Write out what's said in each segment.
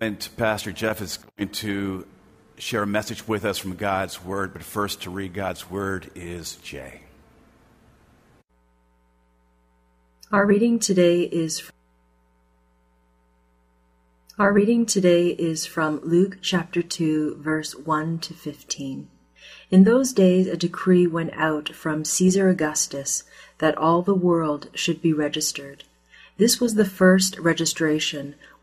And Pastor Jeff is going to share a message with us from God's Word, but first to read God's Word is Jay. Our reading today is Our reading today is from Luke chapter 2 verse 1 to 15. In those days a decree went out from Caesar Augustus that all the world should be registered. This was the first registration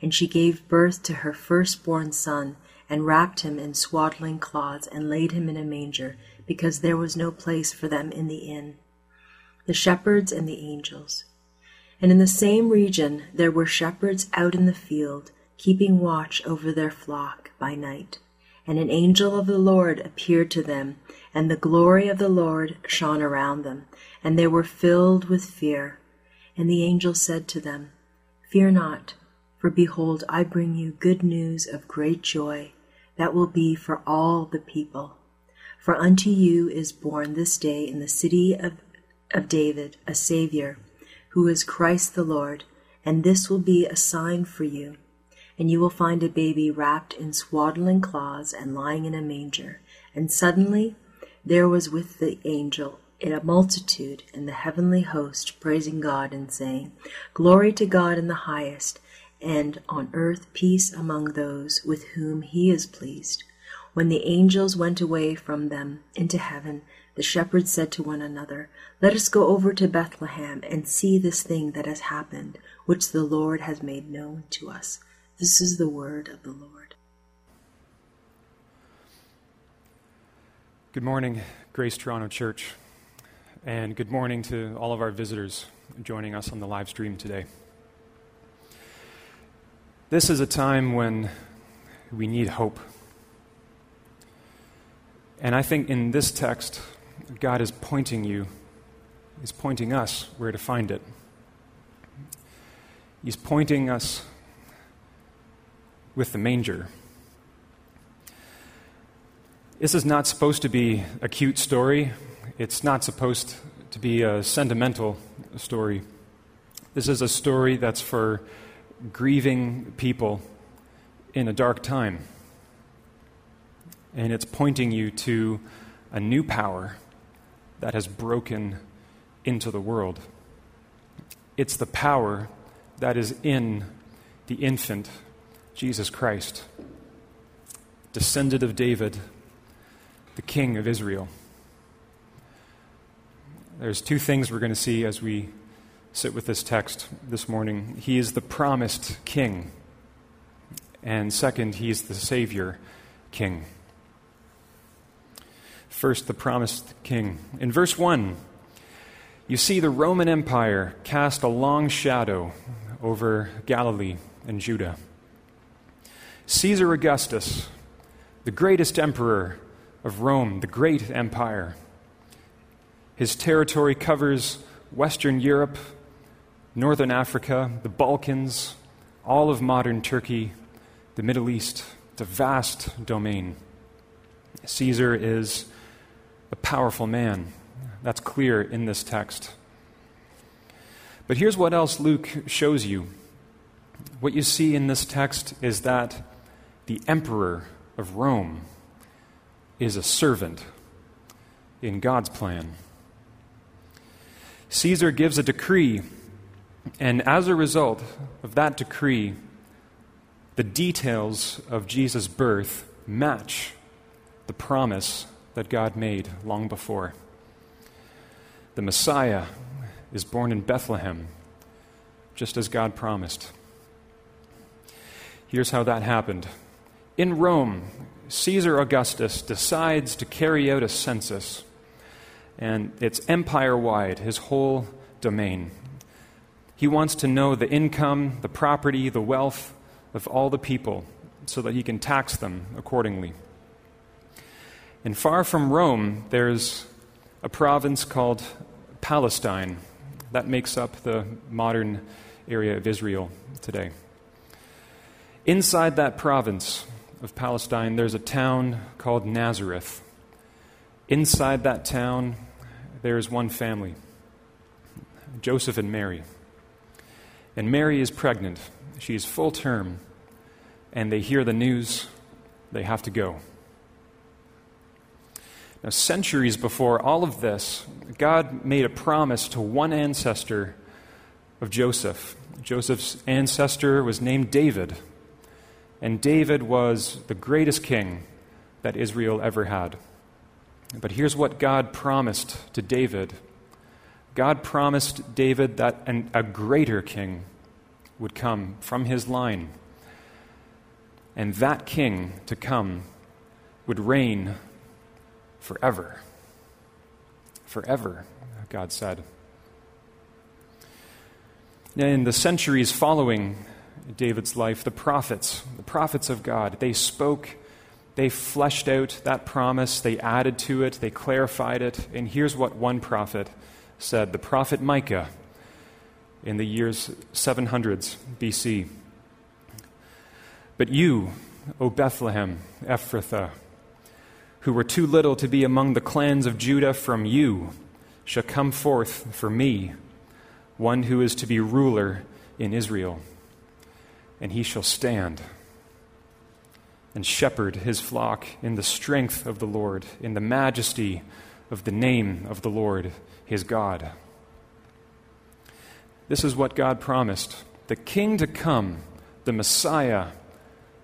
and she gave birth to her firstborn son, and wrapped him in swaddling cloths, and laid him in a manger, because there was no place for them in the inn. The shepherds and the angels. And in the same region there were shepherds out in the field, keeping watch over their flock by night. And an angel of the Lord appeared to them, and the glory of the Lord shone around them, and they were filled with fear. And the angel said to them, Fear not, for behold, I bring you good news of great joy, that will be for all the people. For unto you is born this day in the city of, of David a Saviour, who is Christ the Lord, and this will be a sign for you. And you will find a baby wrapped in swaddling cloths and lying in a manger. And suddenly there was with the angel a multitude in the heavenly host praising God and saying, Glory to God in the highest, and on earth peace among those with whom he is pleased. When the angels went away from them into heaven, the shepherds said to one another, Let us go over to Bethlehem and see this thing that has happened, which the Lord has made known to us. This is the word of the Lord. Good morning, Grace Toronto Church, and good morning to all of our visitors joining us on the live stream today. This is a time when we need hope. And I think in this text, God is pointing you, He's pointing us where to find it. He's pointing us with the manger. This is not supposed to be a cute story. It's not supposed to be a sentimental story. This is a story that's for grieving people in a dark time. And it's pointing you to a new power that has broken into the world. It's the power that is in the infant Jesus Christ, descendant of David, the King of Israel. There's two things we're going to see as we sit with this text this morning. He is the promised king. And second, he is the Savior king. First, the promised king. In verse 1, you see the Roman Empire cast a long shadow over Galilee and Judah. Caesar Augustus, the greatest emperor of Rome, the great empire, his territory covers Western Europe northern Africa, the Balkans, all of modern Turkey, the Middle East. It's a vast domain. Caesar is a powerful man. That's clear in this text. But here's what else Luke shows you. What you see in this text is that the emperor of Rome is a servant in God's plan. Caesar gives a decree and as a result of that decree, the details of Jesus' birth match the promise that God made long before. The Messiah is born in Bethlehem, just as God promised. Here's how that happened. In Rome, Caesar Augustus decides to carry out a census, and it's empire wide, his whole domain. He wants to know the income, the property, the wealth of all the people so that he can tax them accordingly. And far from Rome, there's a province called Palestine that makes up the modern area of Israel today. Inside that province of Palestine, there's a town called Nazareth. Inside that town, there's one family Joseph and Mary. And Mary is pregnant. She's full term. And they hear the news, they have to go. Now, centuries before all of this, God made a promise to one ancestor of Joseph. Joseph's ancestor was named David. And David was the greatest king that Israel ever had. But here's what God promised to David God promised David that an, a greater king would come from his line. And that king to come would reign forever. Forever, God said. In the centuries following David's life, the prophets, the prophets of God, they spoke, they fleshed out that promise, they added to it, they clarified it. And here's what one prophet said the prophet Micah in the years 700s BC. But you, O Bethlehem, Ephrathah, who were too little to be among the clans of Judah, from you shall come forth for me one who is to be ruler in Israel. And he shall stand and shepherd his flock in the strength of the Lord, in the majesty of the name of the Lord his God. This is what God promised. The king to come, the Messiah,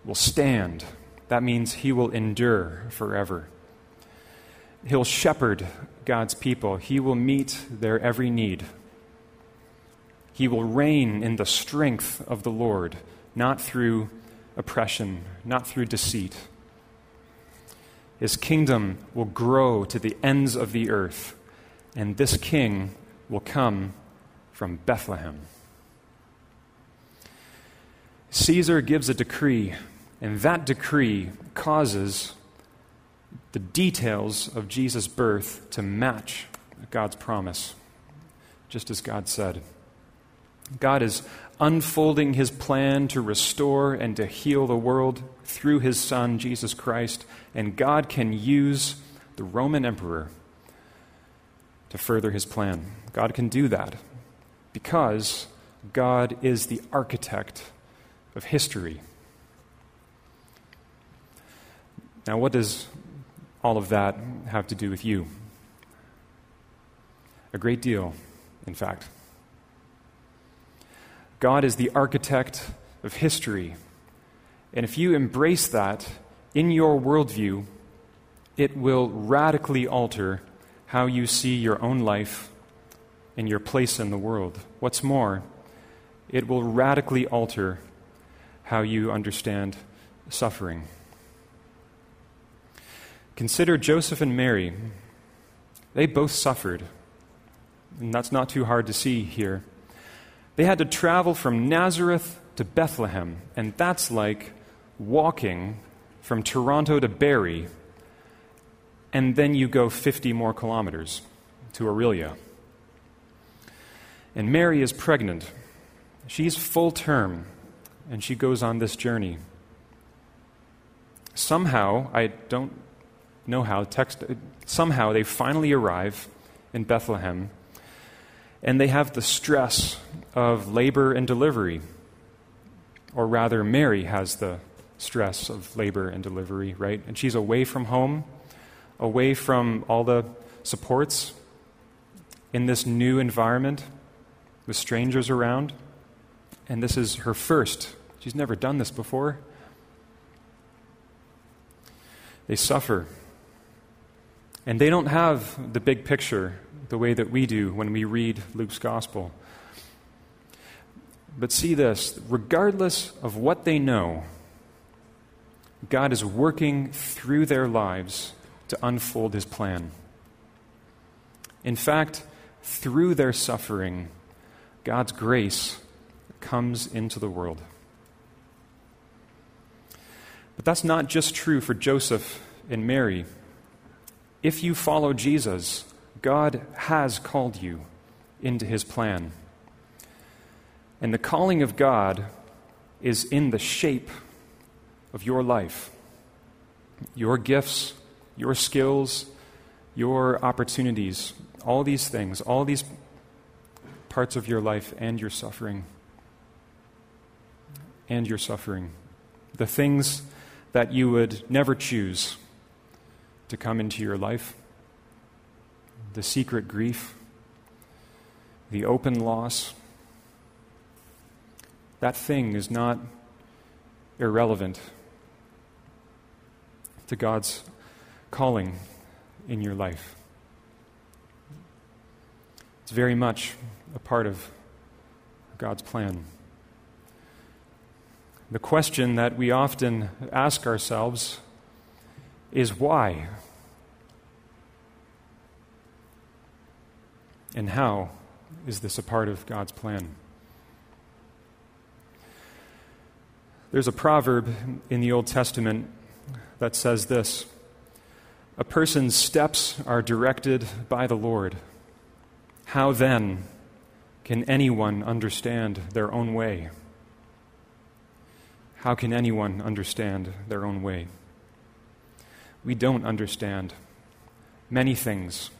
will stand. That means he will endure forever. He'll shepherd God's people, he will meet their every need. He will reign in the strength of the Lord, not through oppression, not through deceit. His kingdom will grow to the ends of the earth, and this king will come from Bethlehem. Caesar gives a decree, and that decree causes the details of Jesus' birth to match God's promise, just as God said. God is unfolding his plan to restore and to heal the world through his Son, Jesus Christ, and God can use the Roman emperor to further his plan. God can do that because God is the architect of history. Now, what does all of that have to do with you? A great deal, in fact. God is the architect of history. And if you embrace that in your worldview, it will radically alter how you see your own life and your place in the world. What's more, it will radically alter how you understand suffering. Consider Joseph and Mary. They both suffered. And that's not too hard to see here. They had to travel from Nazareth to Bethlehem, and that's like walking from Toronto to Barrie, and then you go 50 more kilometers to Orillia. And Mary is pregnant. She's full term, and she goes on this journey. Somehow, I don't know how, text, uh, somehow they finally arrive in Bethlehem and they have the stress of labor and delivery. Or rather, Mary has the stress of labor and delivery, right? And she's away from home, away from all the supports in this new environment with strangers around. And this is her first. She's never done this before. They suffer. And they don't have the big picture the way that we do when we read Luke's gospel. But see this regardless of what they know, God is working through their lives to unfold his plan. In fact, through their suffering, God's grace comes into the world. But that's not just true for Joseph and Mary. If you follow Jesus, God has called you into his plan. And the calling of God is in the shape of your life, your gifts, your skills, your opportunities, all these things, all these parts of your life and your suffering. And your suffering. The things that you would never choose to come into your life, the secret grief, the open loss. That thing is not irrelevant to God's calling in your life. It's very much a part of God's plan. The question that we often ask ourselves is why? And how is this a part of God's plan? There's a proverb in the Old Testament that says this A person's steps are directed by the Lord. How then can anyone understand their own way? How can anyone understand their own way? We don't understand many things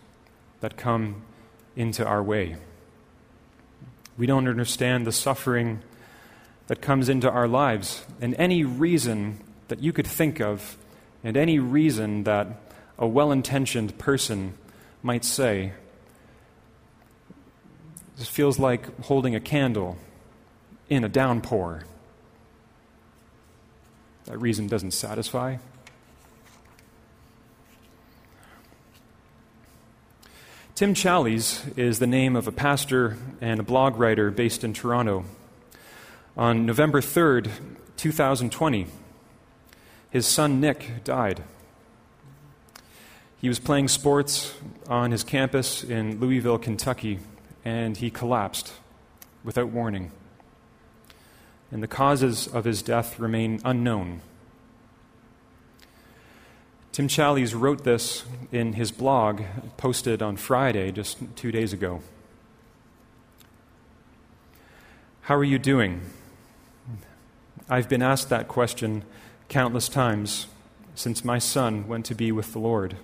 that come into our way. We don't understand the suffering that comes into our lives, and any reason that you could think of, and any reason that a well intentioned person might say this feels like holding a candle in a downpour. That reason doesn't satisfy. Tim Challies is the name of a pastor and a blog writer based in Toronto. On November 3rd, 2020, his son Nick died. He was playing sports on his campus in Louisville, Kentucky, and he collapsed without warning. And the causes of his death remain unknown. Tim Challies wrote this in his blog, posted on Friday, just two days ago. How are you doing? I've been asked that question countless times since my son went to be with the Lord.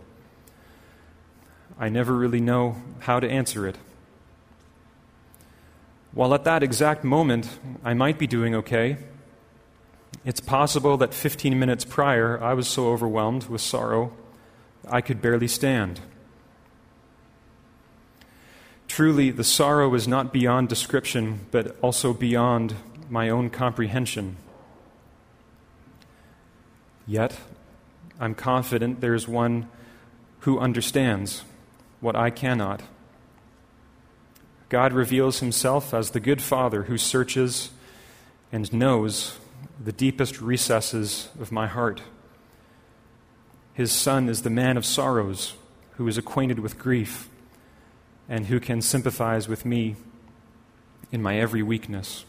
I never really know how to answer it. While at that exact moment I might be doing okay, it's possible that 15 minutes prior I was so overwhelmed with sorrow I could barely stand. Truly, the sorrow is not beyond description, but also beyond my own comprehension. Yet, I'm confident there is one who understands what I cannot. God reveals himself as the good Father who searches and knows the deepest recesses of my heart. His Son is the man of sorrows who is acquainted with grief and who can sympathize with me in my every weakness.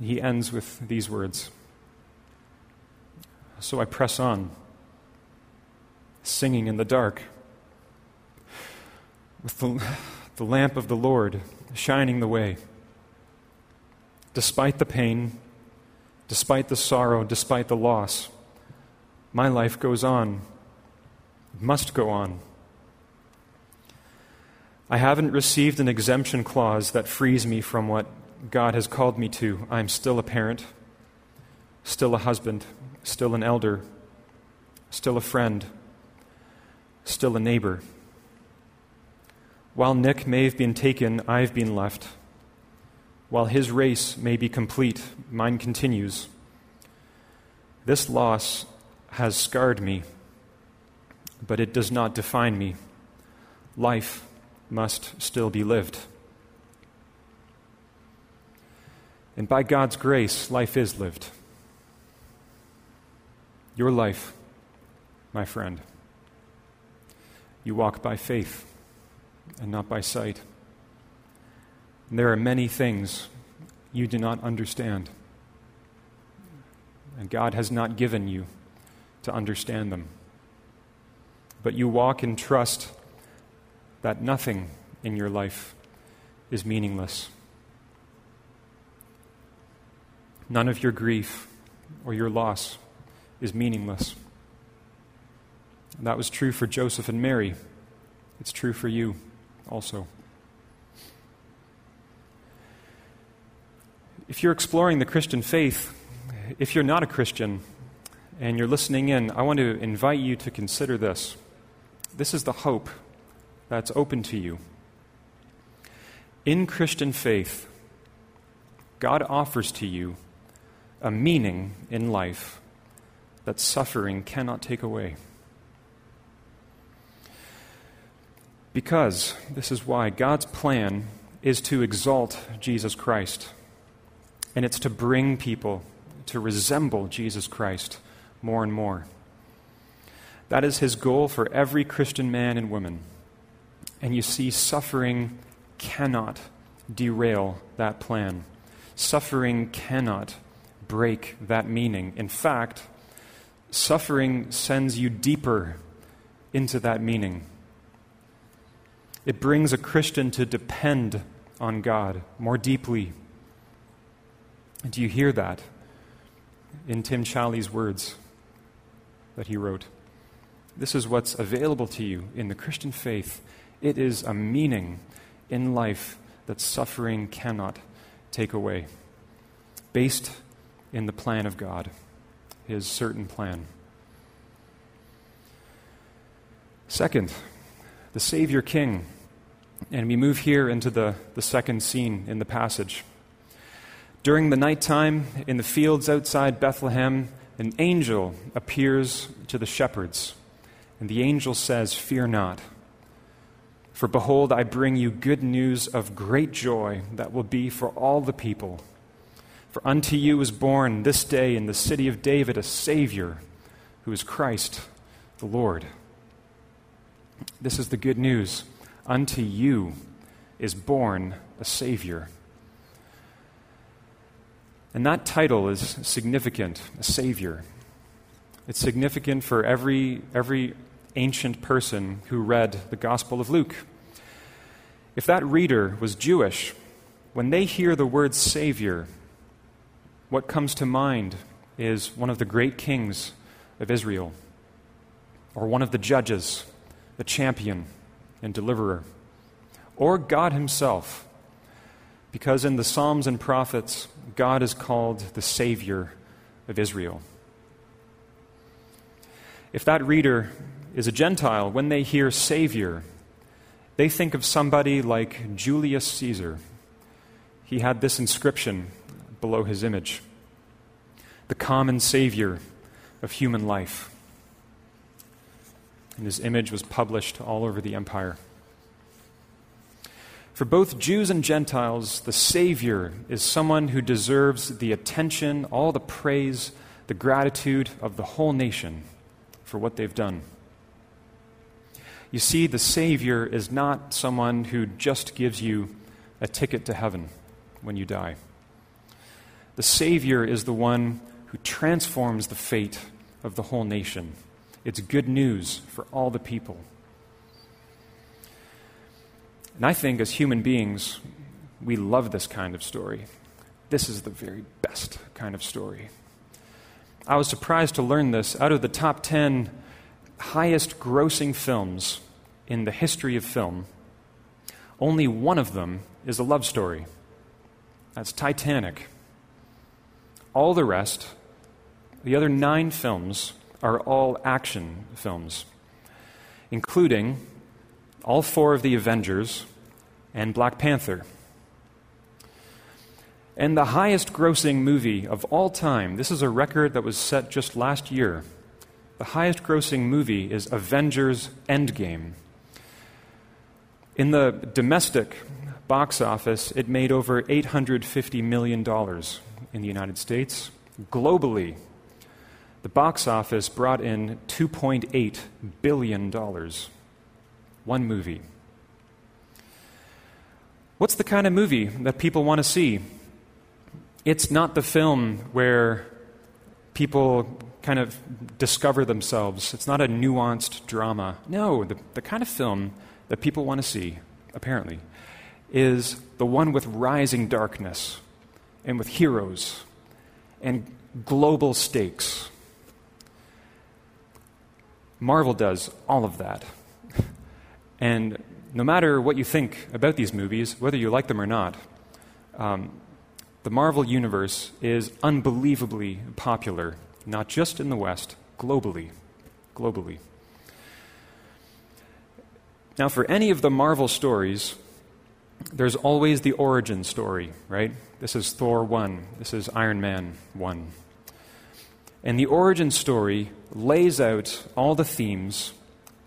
He ends with these words So I press on, singing in the dark, with the the lamp of the Lord shining the way. Despite the pain, despite the sorrow, despite the loss, my life goes on. It must go on. I haven't received an exemption clause that frees me from what God has called me to. I'm still a parent, still a husband, still an elder, still a friend, still a neighbor. While Nick may have been taken, I've been left. While his race may be complete, mine continues. This loss has scarred me, but it does not define me. Life must still be lived. And by God's grace, life is lived. Your life, my friend. You walk by faith and not by sight. And there are many things you do not understand. and God has not given you to understand them. But you walk in trust that nothing in your life is meaningless. None of your grief or your loss is meaningless. that was true for Joseph and Mary. It's true for you also. If you're exploring the Christian faith, if you're not a Christian and you're listening in, I want to invite you to consider this. This is the hope that's open to you. In Christian faith, God offers to you a meaning in life that suffering cannot take away. Because, this is why, God's plan is to exalt Jesus Christ, and it's to bring people to resemble Jesus Christ more and more. That is his goal for every Christian man and woman. And you see, suffering cannot derail that plan. Suffering cannot break that meaning. In fact, suffering sends you deeper into that meaning. It brings a Christian to depend on God more deeply. Do you hear that in Tim Challies' words that he wrote? This is what's available to you in the Christian faith. It is a meaning in life that suffering cannot take away, based in the plan of God, His certain plan. Second, the Savior King. And we move here into the, the second scene in the passage. During the nighttime, in the fields outside Bethlehem, an angel appears to the shepherds. And the angel says, Fear not. For behold, I bring you good news of great joy that will be for all the people. For unto you is born this day in the city of David a Savior, who is Christ the Lord. This is the good news. Unto you is born a Savior. And that title is significant, a Savior. It's significant for every, every ancient person who read the Gospel of Luke. If that reader was Jewish, when they hear the word Savior, what comes to mind is one of the great kings of Israel, or one of the judges, the champion and deliverer, or God Himself, because in the Psalms and prophets, God is called the Savior of Israel. If that reader is a Gentile, when they hear Savior, they think of somebody like Julius Caesar. He had this inscription below his image the common Savior of human life. And his image was published all over the empire. For both Jews and Gentiles, the Savior is someone who deserves the attention, all the praise, the gratitude of the whole nation for what they've done. You see, the Savior is not someone who just gives you a ticket to heaven when you die. The Savior is the one who transforms the fate of the whole nation. It's good news for all the people. And I think as human beings, we love this kind of story. This is the very best kind of story. I was surprised to learn this out of the top 10 highest grossing films in the history of film, only one of them is a love story. That's Titanic. All the rest, the other nine films, are all action films, including all four of the Avengers and Black Panther. And the highest grossing movie of all time, this is a record that was set just last year. The highest grossing movie is Avengers Endgame. In the domestic box office, it made over $850 million in the United States. Globally, the box office brought in $2.8 billion. One movie. What's the kind of movie that people want to see? It's not the film where people kind of discover themselves. It's not a nuanced drama. No, the, the kind of film that people want to see, apparently, is the one with rising darkness and with heroes and global stakes. Marvel does all of that. And no matter what you think about these movies, whether you like them or not, um, the Marvel Universe is unbelievably popular, not just in the West, globally. Globally. Now, for any of the Marvel stories, there's always the origin story, right? This is Thor 1, this is Iron Man 1. And the origin story lays out all the themes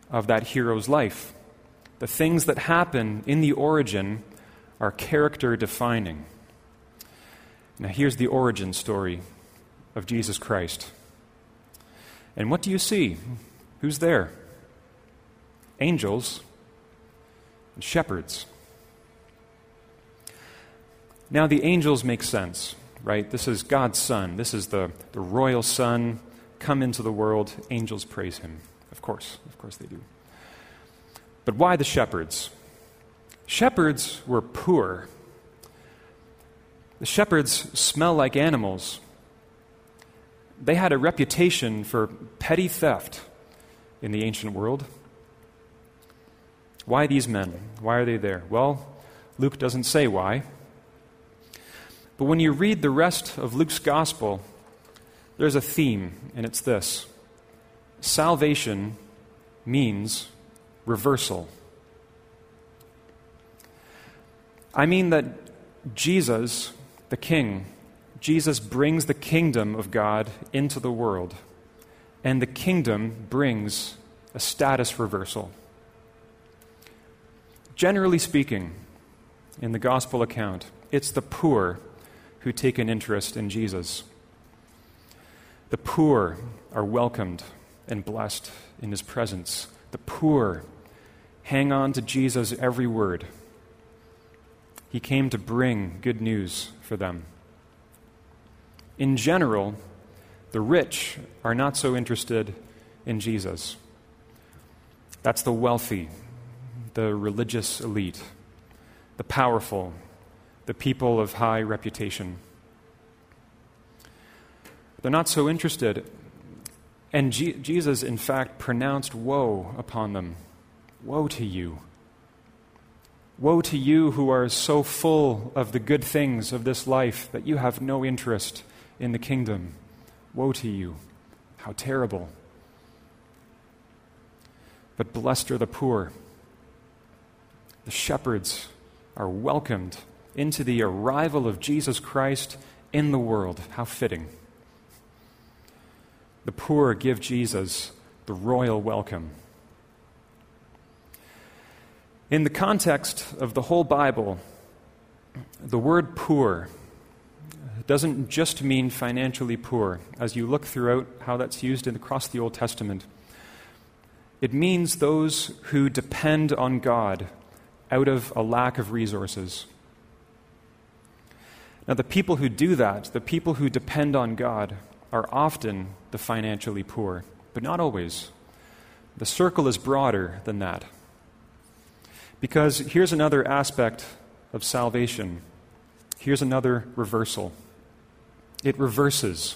of that hero's life. The things that happen in the origin are character defining. Now, here's the origin story of Jesus Christ. And what do you see? Who's there? Angels and shepherds. Now, the angels make sense, right? This is God's Son. This is the, the royal Son come into the world. Angels praise him. Of course, of course they do. But why the shepherds? Shepherds were poor. The shepherds smell like animals. They had a reputation for petty theft in the ancient world. Why these men? Why are they there? Well, Luke doesn't say why. But when you read the rest of Luke's gospel, there's a theme, and it's this salvation means reversal. I mean that Jesus, the King, Jesus brings the kingdom of God into the world, and the kingdom brings a status reversal. Generally speaking, in the gospel account, it's the poor who take an interest in Jesus. The poor are welcomed and blessed in his presence. The poor hang on to Jesus' every word. He came to bring good news for them. In general, the rich are not so interested in Jesus. That's the wealthy, the religious elite, the powerful, the people of high reputation. They're not so interested. And Jesus, in fact, pronounced woe upon them Woe to you! Woe to you who are so full of the good things of this life that you have no interest in the kingdom. Woe to you! How terrible. But blessed are the poor. The shepherds are welcomed into the arrival of Jesus Christ in the world. How fitting. The poor give Jesus the royal welcome. In the context of the whole Bible, the word poor doesn't just mean financially poor, as you look throughout how that's used across the Old Testament. It means those who depend on God out of a lack of resources. Now, the people who do that, the people who depend on God, are often the financially poor, but not always. The circle is broader than that. Because here's another aspect of salvation. Here's another reversal. It reverses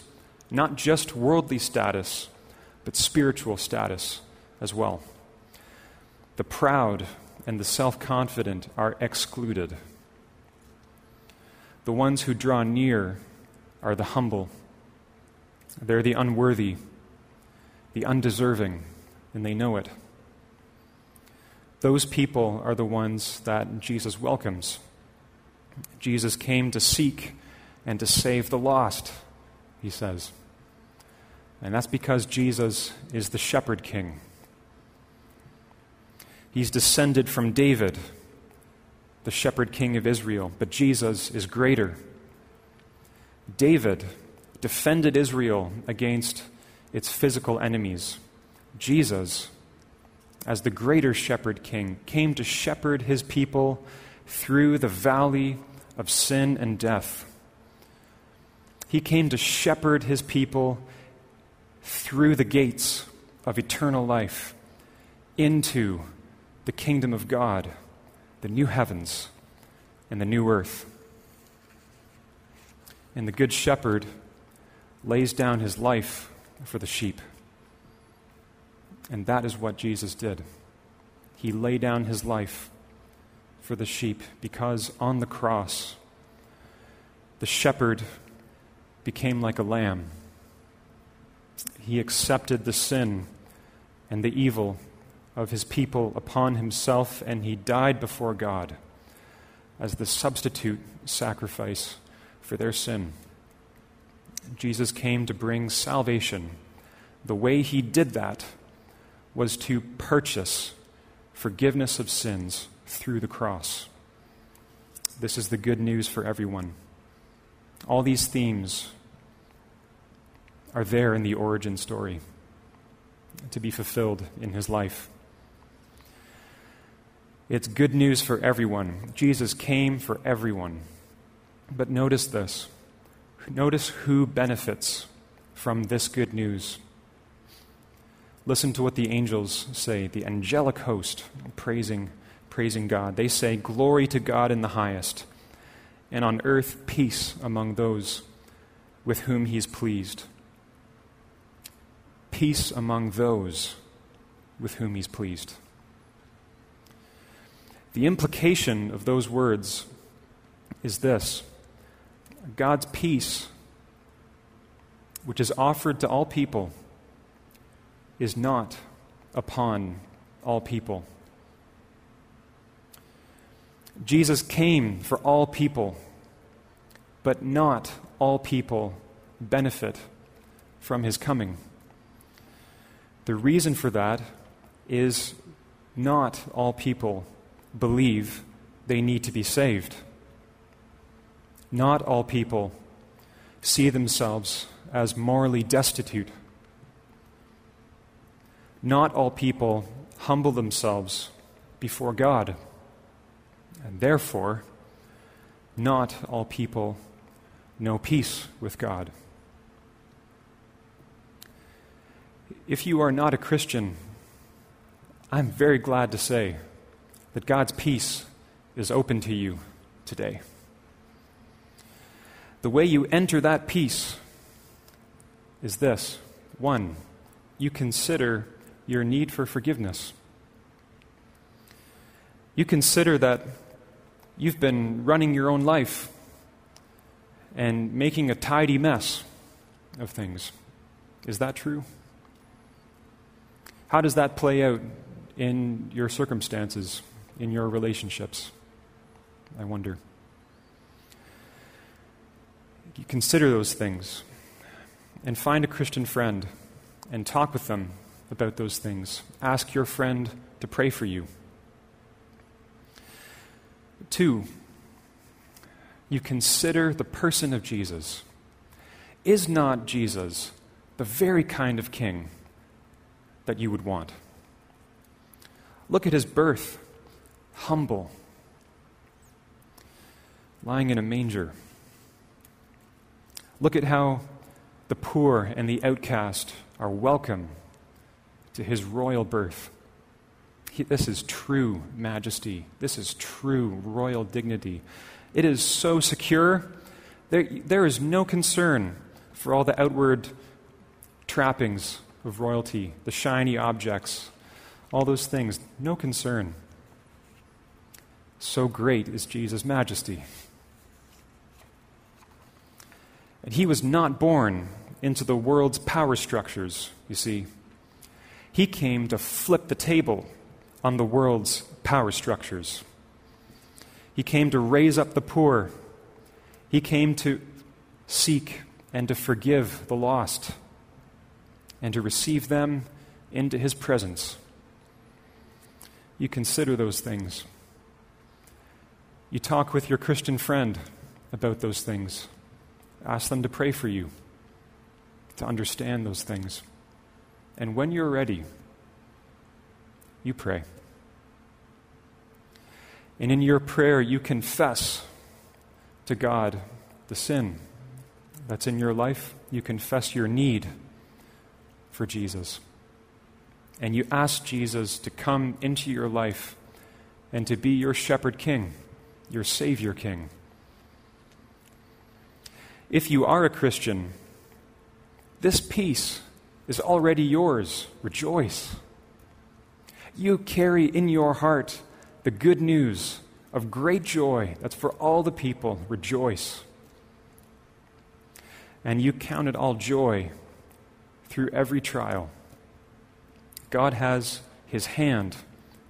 not just worldly status, but spiritual status as well. The proud and the self confident are excluded. The ones who draw near are the humble. They're the unworthy, the undeserving, and they know it. Those people are the ones that Jesus welcomes. Jesus came to seek and to save the lost, he says. And that's because Jesus is the shepherd king. He's descended from David, the shepherd king of Israel, but Jesus is greater. David defended Israel against its physical enemies. Jesus, as the greater shepherd king, came to shepherd his people through the valley of sin and death. He came to shepherd his people through the gates of eternal life into the kingdom of God, the new heavens and the new earth. And the Good Shepherd lays down his life for the sheep. And that is what Jesus did. He laid down his life for the sheep because on the cross, the shepherd became like a lamb. He accepted the sin and the evil of his people upon himself, and he died before God as the substitute sacrifice for their sin. Jesus came to bring salvation. The way he did that was to purchase forgiveness of sins through the cross. This is the good news for everyone. All these themes are there in the origin story to be fulfilled in his life. It's good news for everyone. Jesus came for everyone. But notice this notice who benefits from this good news. Listen to what the angels say, the angelic host praising, praising God. They say, Glory to God in the highest, and on earth peace among those with whom he's pleased. Peace among those with whom he's pleased. The implication of those words is this God's peace, which is offered to all people, is not upon all people. Jesus came for all people, but not all people benefit from his coming. The reason for that is not all people believe they need to be saved. Not all people see themselves as morally destitute. Not all people humble themselves before God. And therefore, not all people know peace with God. If you are not a Christian, I'm very glad to say that God's peace is open to you today. The way you enter that peace is this one, you consider your need for forgiveness. You consider that you've been running your own life and making a tidy mess of things. Is that true? How does that play out in your circumstances in your relationships? I wonder. You consider those things and find a Christian friend and talk with them about those things. Ask your friend to pray for you. Two, you consider the person of Jesus. Is not Jesus the very kind of king that you would want? Look at his birth humble, lying in a manger. Look at how the poor and the outcast are welcome to his royal birth. He, this is true majesty. This is true royal dignity. It is so secure. There, there is no concern for all the outward trappings of royalty, the shiny objects, all those things. No concern. So great is Jesus' majesty. And he was not born into the world's power structures, you see. He came to flip the table on the world's power structures. He came to raise up the poor. He came to seek and to forgive the lost and to receive them into his presence. You consider those things. You talk with your Christian friend about those things. Ask them to pray for you, to understand those things. And when you're ready, you pray. And in your prayer, you confess to God the sin that's in your life. You confess your need for Jesus. And you ask Jesus to come into your life and to be your shepherd king, your Savior king. If you are a Christian, this peace is already yours. Rejoice. You carry in your heart the good news of great joy that's for all the people. Rejoice. And you count it all joy through every trial. God has His hand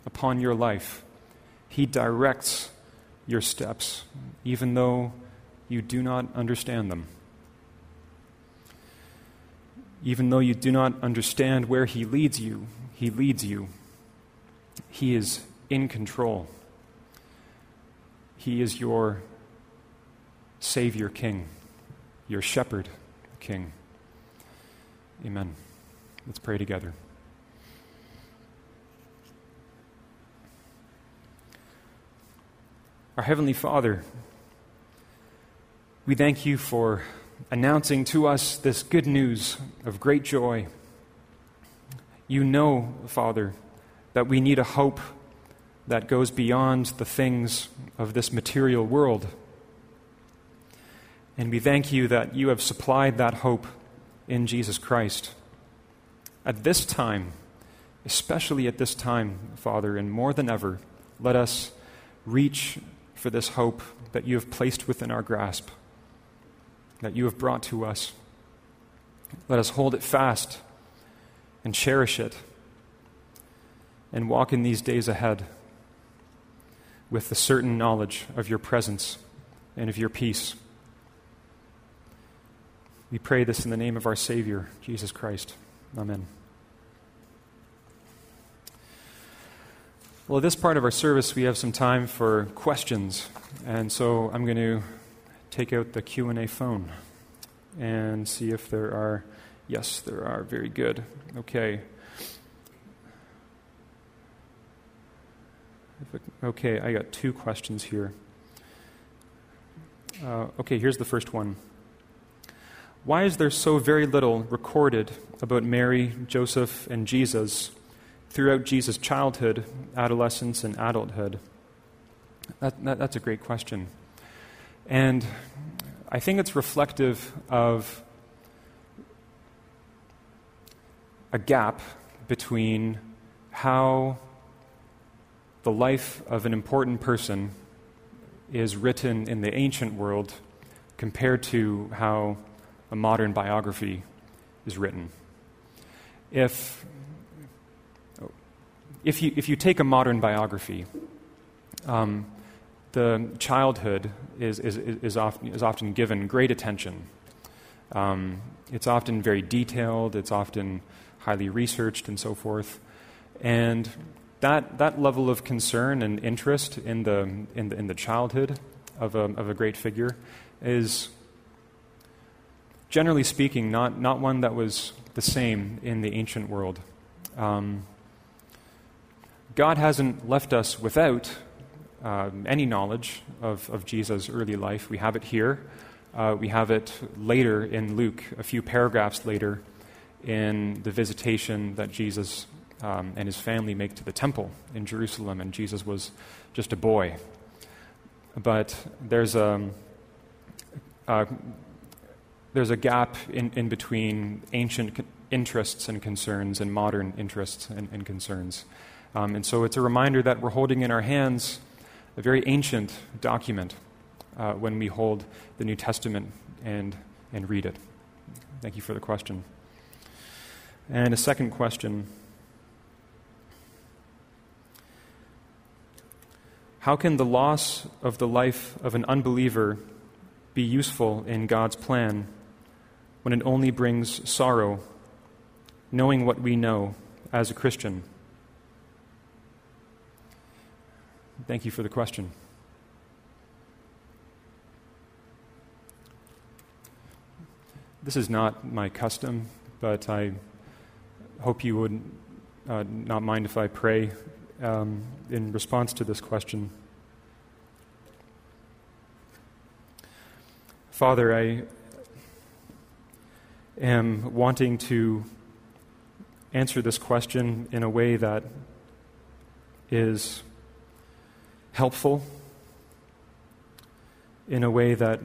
upon your life. He directs your steps, even though you do not understand them. Even though you do not understand where He leads you, He leads you. He is in control. He is your Savior King, your Shepherd King. Amen. Let's pray together. Our Heavenly Father, we thank you for announcing to us this good news of great joy. You know, Father, that we need a hope that goes beyond the things of this material world. And we thank you that you have supplied that hope in Jesus Christ. At this time, especially at this time, Father, and more than ever, let us reach for this hope that you have placed within our grasp, that you have brought to us. Let us hold it fast and cherish it and walk in these days ahead with the certain knowledge of your presence and of your peace. We pray this in the name of our Savior, Jesus Christ. Amen. Well, at this part of our service, we have some time for questions, and so I'm going to take out the Q&A phone and see if there are. Yes, there are. Very good. Okay. Okay, I got two questions here. Uh, okay, here's the first one. Why is there so very little recorded about Mary, Joseph, and Jesus throughout Jesus' childhood, adolescence, and adulthood? That, that, that's a great question. And I think it's reflective of a gap between how the life of an important person is written in the ancient world compared to how a modern biography is written. If, if, you, if you take a modern biography, um, the childhood is, is, is, often, is often given great attention. Um, it's often very detailed, it's often highly researched, and so forth. And that, that level of concern and interest in the, in the, in the childhood of a, of a great figure is generally speaking, not, not one that was the same in the ancient world. Um, God hasn't left us without um, any knowledge of, of Jesus' early life. We have it here. Uh, we have it later in Luke, a few paragraphs later, in the visitation that Jesus um, and his family make to the temple in Jerusalem, and Jesus was just a boy. But there's a, there's a gap in, in between ancient interests and concerns and modern interests and, and concerns. Um, and so it's a reminder that we're holding in our hands a very ancient document uh, when we hold the New Testament and, and read it. Thank you for the question. And a second question How can the loss of the life of an unbeliever be useful in God's plan when it only brings sorrow, knowing what we know as a Christian? Thank you for the question. This is not my custom, but I hope you would uh, not mind if I pray um, in response to this question. Father, I am wanting to answer this question in a way that is helpful, in a way that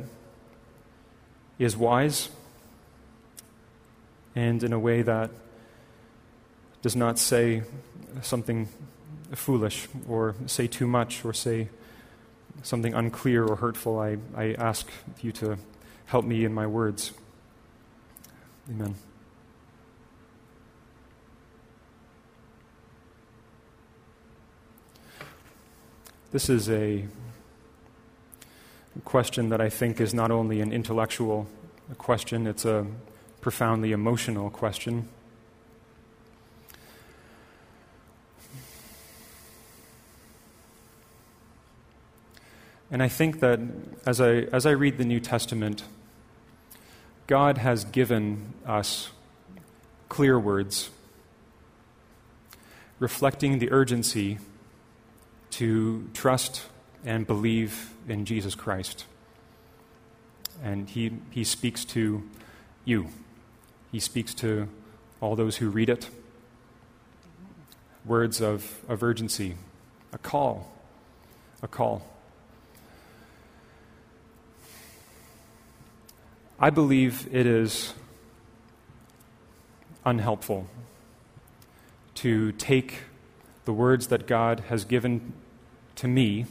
is wise, and in a way that does not say something foolish or say too much or say something unclear or hurtful. I, I ask you to help me in my words. Amen. This is a question that I think is not only an intellectual question, it's a profoundly emotional question. And I think that as I, as I read the New Testament, God has given us clear words reflecting the urgency to trust and believe in Jesus Christ. And he, he speaks to you, he speaks to all those who read it. Words of, of urgency, a call, a call. I believe it is unhelpful to take the words that God has given to me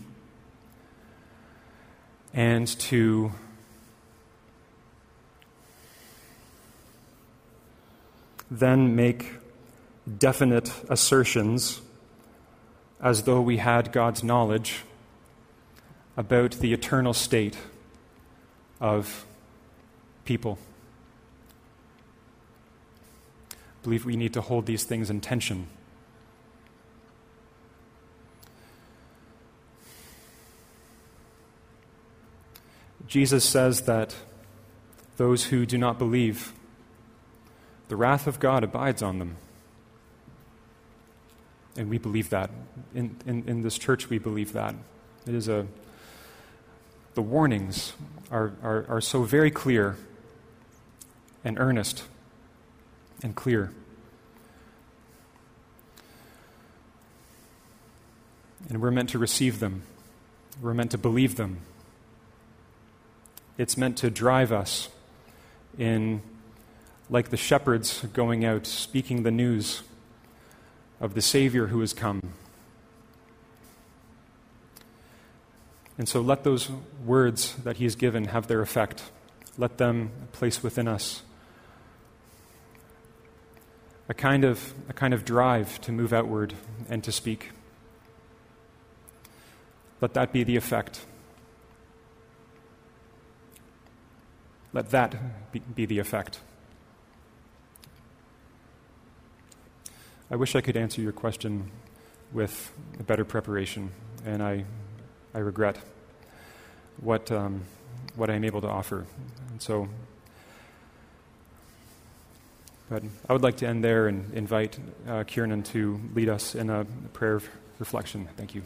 and to then make definite assertions as though we had God's knowledge about the eternal state of people. I believe we need to hold these things in tension. Jesus says that those who do not believe, the wrath of God abides on them. And we believe that. In, in, in this church, we believe that. It is a, the warnings are, are, are so very clear and earnest and clear. And we're meant to receive them, we're meant to believe them. It's meant to drive us in, like the shepherds going out speaking the news of the Savior who has come. And so let those words that He has given have their effect. Let them place within us a kind of, a kind of drive to move outward and to speak. Let that be the effect. Let that be, the effect. I wish I could answer your question with a better preparation, and I, I regret what, um, what I'm able to offer. And so, but I would like to end there and invite uh, Kieran to lead us in a prayer of reflection. Thank you.